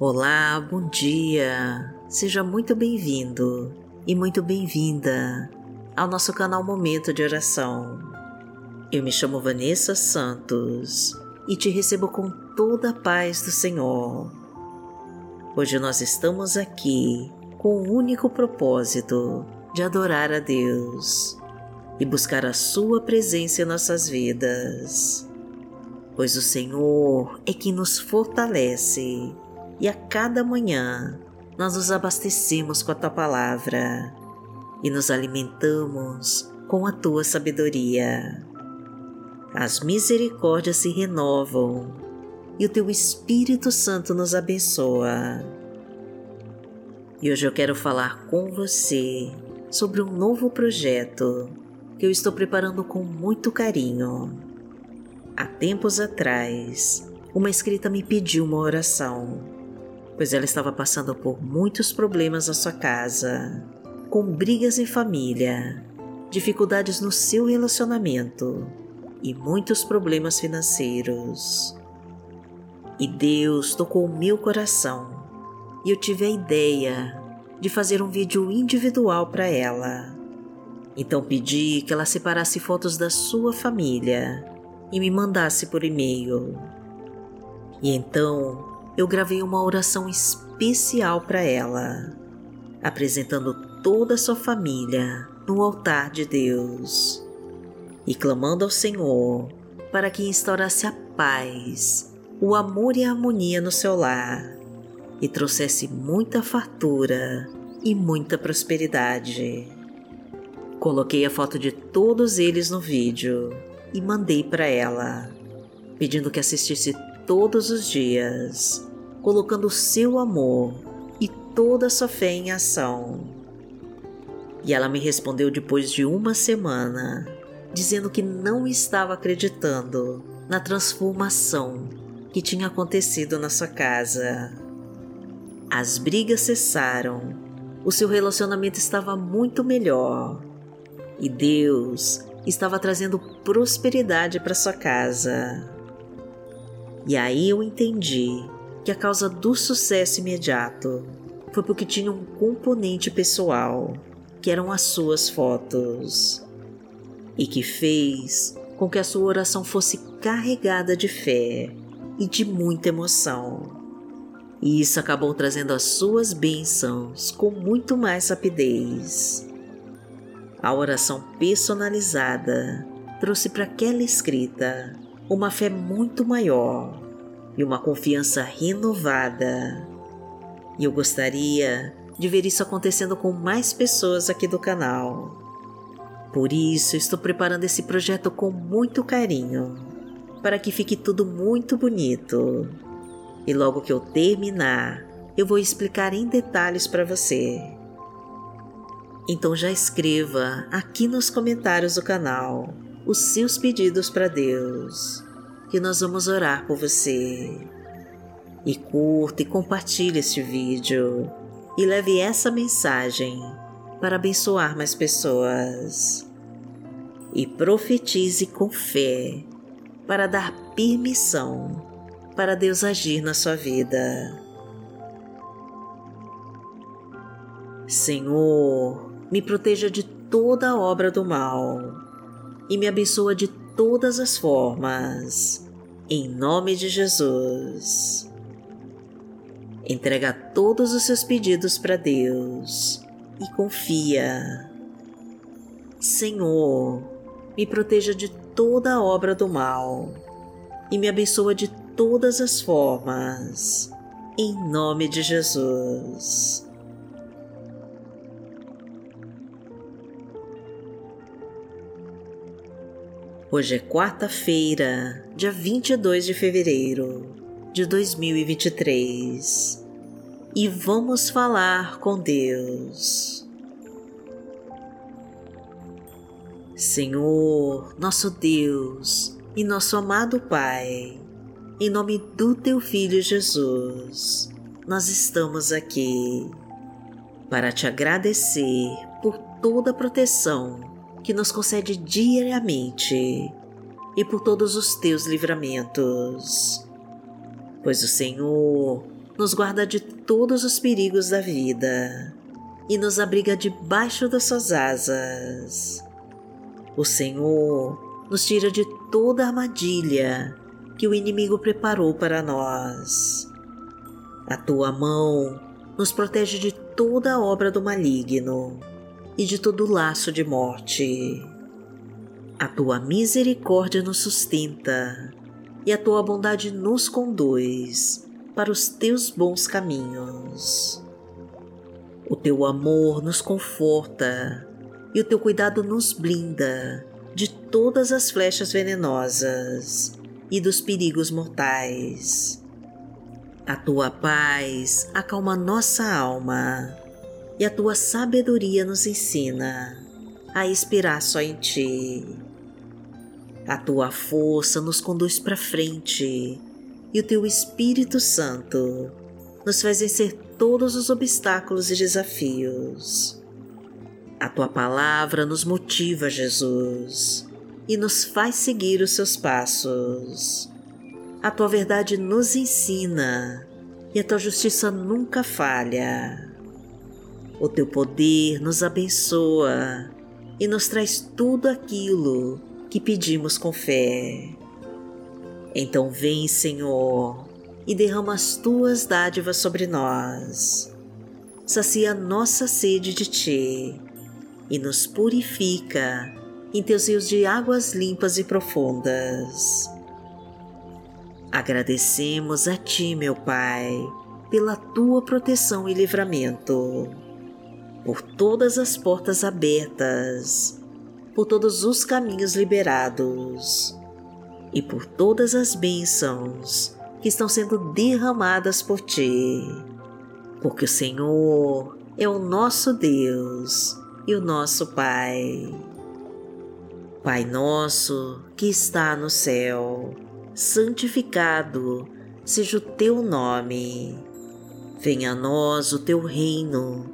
Olá, bom dia! Seja muito bem-vindo e muito bem-vinda ao nosso canal Momento de Oração. Eu me chamo Vanessa Santos e te recebo com toda a paz do Senhor. Hoje nós estamos aqui com o único propósito de adorar a Deus e buscar a Sua presença em nossas vidas, pois o Senhor é quem nos fortalece e a cada manhã nós nos abastecemos com a tua palavra e nos alimentamos com a tua sabedoria. As misericórdias se renovam e o teu Espírito Santo nos abençoa. E hoje eu quero falar com você sobre um novo projeto que eu estou preparando com muito carinho. Há tempos atrás, uma escrita me pediu uma oração pois ela estava passando por muitos problemas na sua casa, com brigas em família, dificuldades no seu relacionamento e muitos problemas financeiros. E Deus tocou o meu coração e eu tive a ideia de fazer um vídeo individual para ela. Então pedi que ela separasse fotos da sua família e me mandasse por e-mail. E então eu gravei uma oração especial para ela, apresentando toda a sua família no altar de Deus e clamando ao Senhor para que instaurasse a paz, o amor e a harmonia no seu lar e trouxesse muita fartura e muita prosperidade. Coloquei a foto de todos eles no vídeo e mandei para ela, pedindo que assistisse todos os dias, colocando seu amor e toda sua fé em ação. E ela me respondeu depois de uma semana, dizendo que não estava acreditando na transformação que tinha acontecido na sua casa. As brigas cessaram, o seu relacionamento estava muito melhor e Deus estava trazendo prosperidade para sua casa. E aí eu entendi que a causa do sucesso imediato foi porque tinha um componente pessoal, que eram as suas fotos, e que fez com que a sua oração fosse carregada de fé e de muita emoção. E isso acabou trazendo as suas bênçãos com muito mais rapidez. A oração personalizada trouxe para aquela escrita uma fé muito maior e uma confiança renovada. E eu gostaria de ver isso acontecendo com mais pessoas aqui do canal. Por isso, estou preparando esse projeto com muito carinho, para que fique tudo muito bonito. E logo que eu terminar, eu vou explicar em detalhes para você. Então já escreva aqui nos comentários do canal os seus pedidos para Deus, que nós vamos orar por você. E curta e compartilhe este vídeo e leve essa mensagem para abençoar mais pessoas. E profetize com fé para dar permissão para Deus agir na sua vida. Senhor, me proteja de toda obra do mal e me abençoa de todas as formas. Em nome de Jesus. Entrega todos os seus pedidos para Deus e confia. Senhor, me proteja de toda obra do mal e me abençoa de todas as formas. Em nome de Jesus. Hoje é quarta-feira, dia 22 de fevereiro de 2023 e vamos falar com Deus. Senhor, nosso Deus e nosso amado Pai, em nome do Teu Filho Jesus, nós estamos aqui para te agradecer por toda a proteção que nos concede diariamente e por todos os teus livramentos. Pois o Senhor nos guarda de todos os perigos da vida e nos abriga debaixo das suas asas. O Senhor nos tira de toda armadilha que o inimigo preparou para nós. A tua mão nos protege de toda obra do maligno e de todo laço de morte. A tua misericórdia nos sustenta e a tua bondade nos conduz para os teus bons caminhos. O teu amor nos conforta e o teu cuidado nos blinda de todas as flechas venenosas e dos perigos mortais. A tua paz acalma nossa alma e a tua sabedoria nos ensina a esperar só em ti. A tua força nos conduz para frente e o teu Espírito Santo nos faz vencer todos os obstáculos e desafios. A tua palavra nos motiva, Jesus, e nos faz seguir os seus passos. A tua verdade nos ensina e a tua justiça nunca falha. O teu poder nos abençoa e nos traz tudo aquilo que pedimos com fé. Então vem, Senhor, e derrama as tuas dádivas sobre nós. Sacia nossa sede de ti e nos purifica em teus rios de águas limpas e profundas. Agradecemos a ti, meu Pai, pela tua proteção e livramento, por todas as portas abertas, por todos os caminhos liberados e por todas as bênçãos que estão sendo derramadas por ti, porque o Senhor é o nosso Deus e o nosso Pai. Pai nosso que está no céu, santificado seja o teu nome. Venha a nós o teu reino,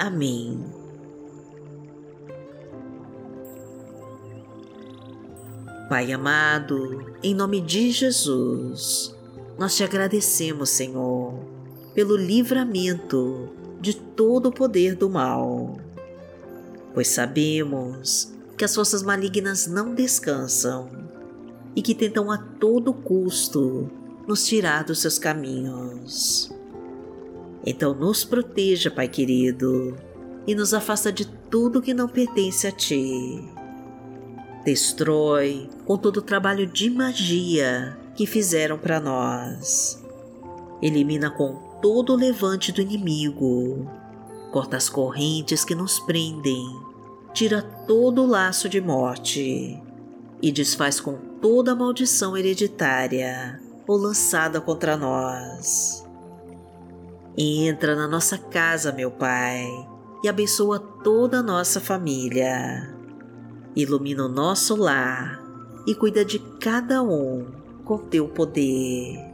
Amém. Pai amado, em nome de Jesus, nós te agradecemos, Senhor, pelo livramento de todo o poder do mal, pois sabemos que as forças malignas não descansam e que tentam a todo custo nos tirar dos seus caminhos. Então nos proteja, Pai querido, e nos afasta de tudo que não pertence a Ti. Destrói com todo o trabalho de magia que fizeram para nós. Elimina com todo o levante do inimigo, corta as correntes que nos prendem, tira todo o laço de morte e desfaz com toda a maldição hereditária ou lançada contra nós. Entra na nossa casa, meu Pai, e abençoa toda a nossa família. Ilumina o nosso lar e cuida de cada um com teu poder.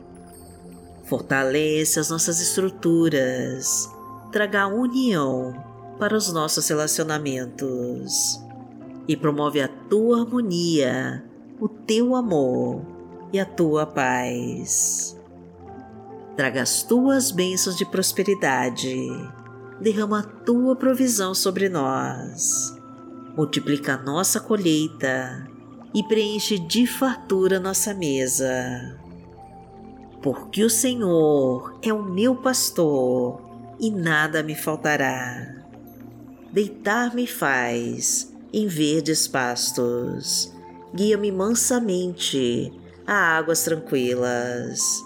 Fortalece as nossas estruturas, traga união para os nossos relacionamentos e promove a tua harmonia, o teu amor e a tua paz. Traga as tuas bênçãos de prosperidade, derrama a tua provisão sobre nós, multiplica a nossa colheita e preenche de fartura nossa mesa. Porque o Senhor é o meu pastor e nada me faltará. Deitar-me faz em verdes pastos, guia-me mansamente a águas tranquilas.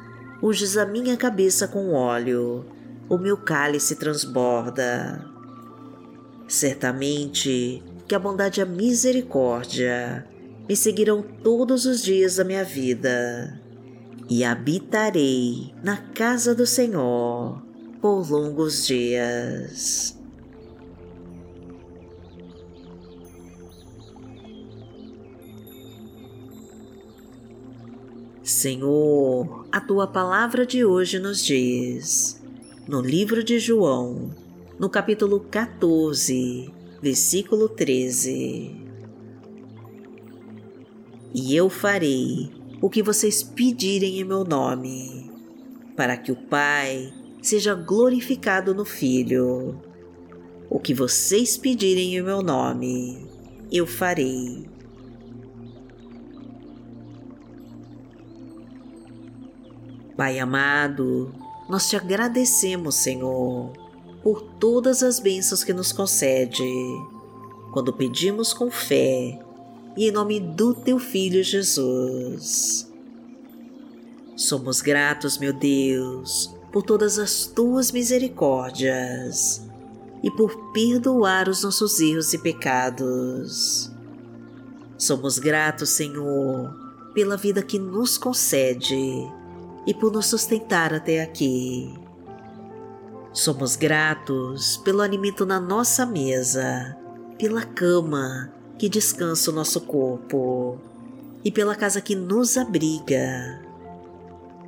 Unges a minha cabeça com óleo, o meu cálice transborda. Certamente que a bondade e a misericórdia me seguirão todos os dias da minha vida e habitarei na casa do Senhor por longos dias. Senhor, a tua palavra de hoje nos diz, no livro de João, no capítulo 14, versículo 13: E eu farei o que vocês pedirem em meu nome, para que o Pai seja glorificado no Filho. O que vocês pedirem em meu nome, eu farei. Pai amado, nós te agradecemos, Senhor, por todas as bênçãos que nos concede, quando pedimos com fé e em nome do teu Filho Jesus. Somos gratos, meu Deus, por todas as tuas misericórdias e por perdoar os nossos erros e pecados. Somos gratos, Senhor, pela vida que nos concede e por nos sustentar até aqui. Somos gratos pelo alimento na nossa mesa, pela cama que descansa o nosso corpo e pela casa que nos abriga.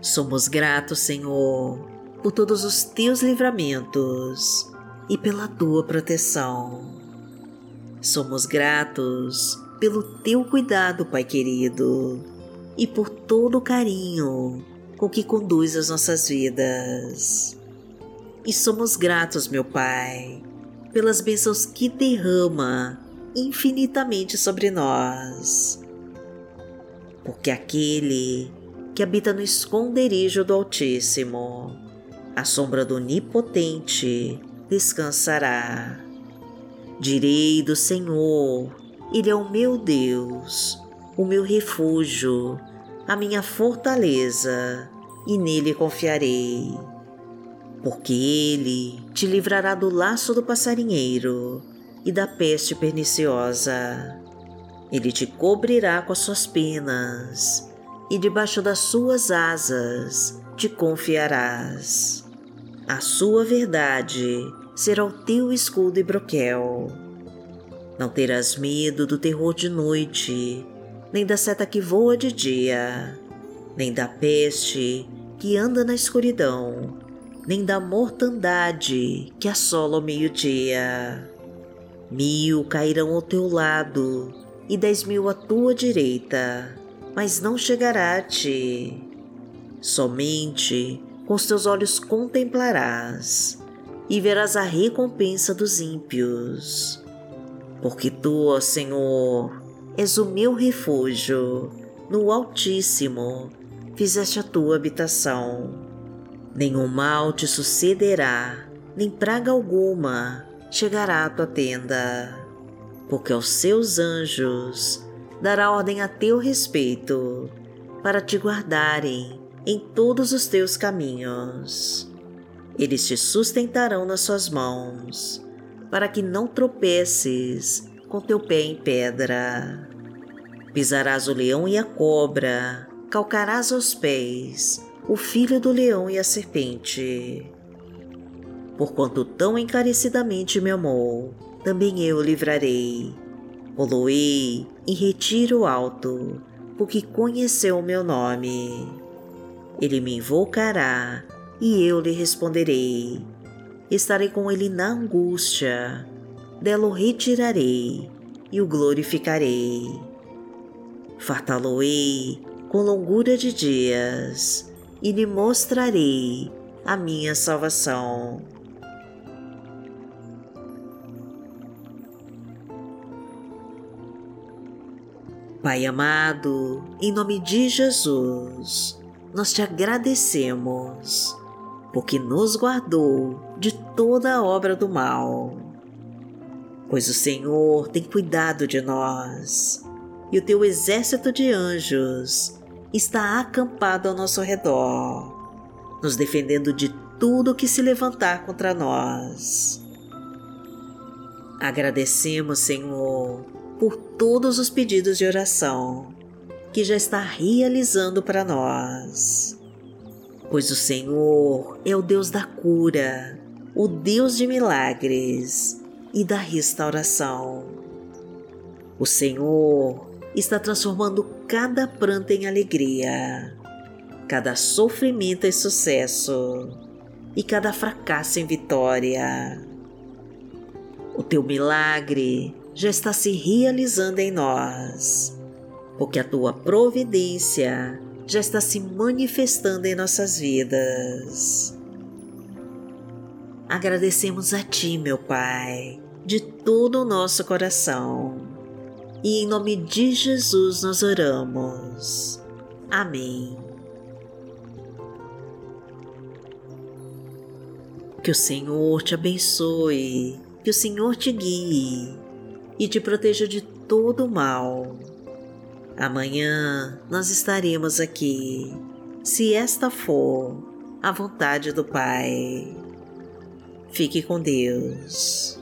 Somos gratos, Senhor, por todos os teus livramentos e pela tua proteção. Somos gratos pelo teu cuidado, Pai querido, e por todo o carinho com que conduz as nossas vidas. E somos gratos, meu Pai, pelas bênçãos que derrama infinitamente sobre nós. Porque aquele que habita no esconderijo do Altíssimo, a sombra do Onipotente, descansará. Direi do Senhor, Ele é o meu Deus, o meu refúgio, a minha fortaleza, e nele confiarei. Porque Ele te livrará do laço do passarinheiro e da peste perniciosa. Ele te cobrirá com as suas penas, e debaixo das suas asas te confiarás. A sua verdade será o teu escudo e broquel. Não terás medo do terror de noite, nem da seta que voa de dia, nem da peste que anda na escuridão, nem da mortandade que assola o meio-dia. Mil cairão ao teu lado e dez mil à tua direita, mas não chegará a ti. Somente com os teus olhos contemplarás e verás a recompensa dos ímpios. Porque tu, ó Senhor, és o meu refúgio, no Altíssimo fizeste a tua habitação. Nenhum mal te sucederá, nem praga alguma chegará à tua tenda, porque aos seus anjos dará ordem a teu respeito, para te guardarem em todos os teus caminhos. Eles te sustentarão nas suas mãos, para que não tropeces com teu pé em pedra. Pisarás o leão e a cobra, calcarás aos pés o filho do leão e a serpente porquanto tão encarecidamente me amou, também eu livrarei. Poloei em retiro alto, porque conheceu o meu nome. Ele me invocará e eu lhe responderei. Estarei com ele na angústia, dela o retirarei e o glorificarei. Fartá-lo-ei com longura de dias e lhe mostrarei a minha salvação. Pai amado, em nome de Jesus, nós te agradecemos porque nos guardou de toda a obra do mal. Pois o Senhor tem cuidado de nós, e o teu exército de anjos está acampado ao nosso redor, nos defendendo de tudo que se levantar contra nós. Agradecemos, Senhor, por todos os pedidos de oração que já está realizando para nós. Pois o Senhor é o Deus da cura, o Deus de milagres e da restauração. O Senhor está transformando cada pranto em alegria, cada sofrimento em sucesso e cada fracasso em vitória. O teu milagre já está se realizando em nós, porque a tua providência já está se manifestando em nossas vidas. Agradecemos a Ti, meu Pai, de todo o nosso coração. E em nome de Jesus nós oramos. Amém. Que o Senhor te abençoe que o Senhor te guie e te proteja de todo o mal. Amanhã nós estaremos aqui, se esta for a vontade do Pai. Fique com Deus.